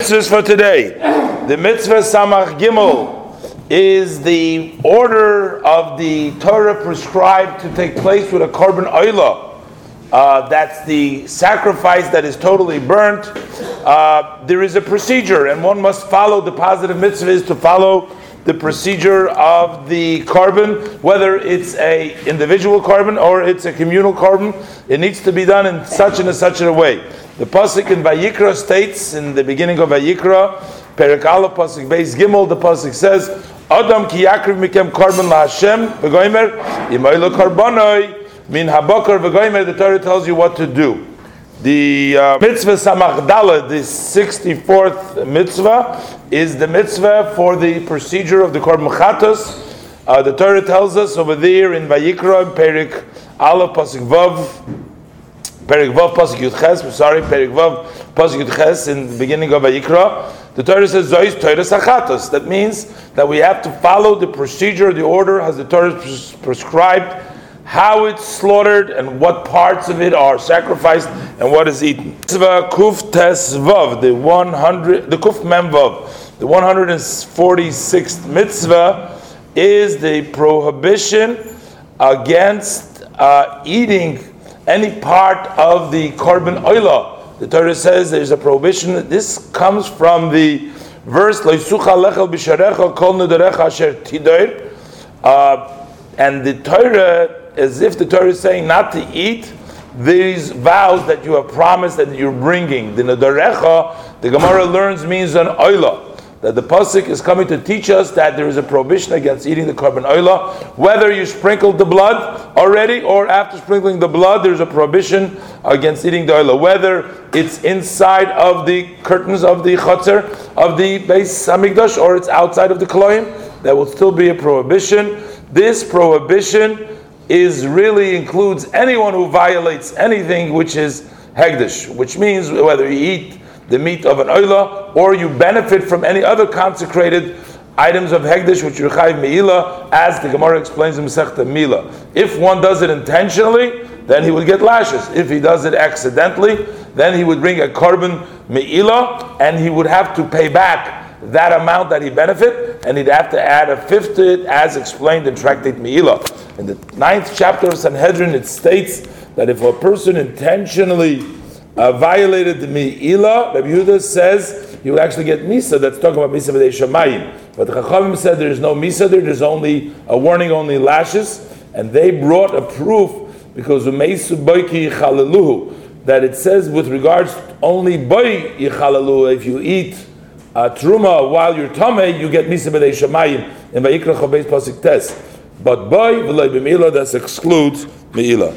Mitzvahs for today. The mitzvah Samach Gimel is the order of the Torah prescribed to take place with a korban oila. Uh, that's the sacrifice that is totally burnt. Uh, there is a procedure, and one must follow the positive mitzvah is to follow the procedure of the korban, whether it's a individual korban or it's a communal korban. It needs to be done in such and such a way. The pasuk in Vayikra states in the beginning of Vayikra, Perik Aleph pasuk Beis Gimel, the pasuk says, Adam ki yakriv mikem korban laHashem v'goymer imaylo korbanoi min habokar v'goymer. The Torah tells you what to do. The uh, mitzvah samachdala, the 64th mitzvah, is the mitzvah for the procedure of the korban chatos. Uh, the Torah tells us over there in Vayikra, Perik Aleph pasuk Vav, Perik Vav pasuk Yudches. Sorry, Perik Vav pasuk Yudches in the beginning of Vayikra. The Torah says Zois Torah sachatos. That means that we have to follow the procedure, the order as the Torah pres- prescribed how it's slaughtered and what parts of it are sacrificed and what is eaten. Kuf Tes Vav, the 100, the Kuf Mem Vav, the 146th mitzvah is the prohibition against uh, eating any part of the korban oila. The Torah says there's a prohibition. This comes from the verse "Leisucha lechel b'sharecha kol nudarecha asher tidoir," uh, and the Torah as if the Torah is saying not to eat these vows that you have promised that you're bringing. The Nadarecha, the Gemara learns means an oila. That the pasuk is coming to teach us that there is a prohibition against eating the korban oila. Whether you sprinkled the blood already or after sprinkling the blood, there's a prohibition against eating the oila. Whether it's inside of the curtains of the chutzner of the Beis Hamikdash or it's outside of the kloim, there will still be a prohibition. This prohibition is really includes anyone who violates anything which is hegdish, which means whether you eat the meat of an oila or you benefit from any other consecrated items of hegdish which are chayv meila, as the Gemara explains in Masechta Mila. If one does it intentionally, then he would get lashes. If he does it accidentally, then he would bring a korban meila and he would have to pay back that amount that he benefit, and he'd have to add a fifth to it, as explained in Tractate Me'ilah. In the ninth chapter of Sanhedrin, it states that if a person intentionally uh, violated the Me'ilah, Rabbi Yehuda says you would actually get Misa. That's talking about Misa B'dei Shamayim. But the Chachamim said there is no Misa there, there's only a warning, only lashes, and they brought a proof because Umeisu Boiki Chalaluhu, that it says with regards only Boy Yichalaluhu, if you eat uh, truma while you're tame, you get misa b'dei shamayim in vayikra chabeis pasik tes. But boy v'loy b'meila that excludes meila.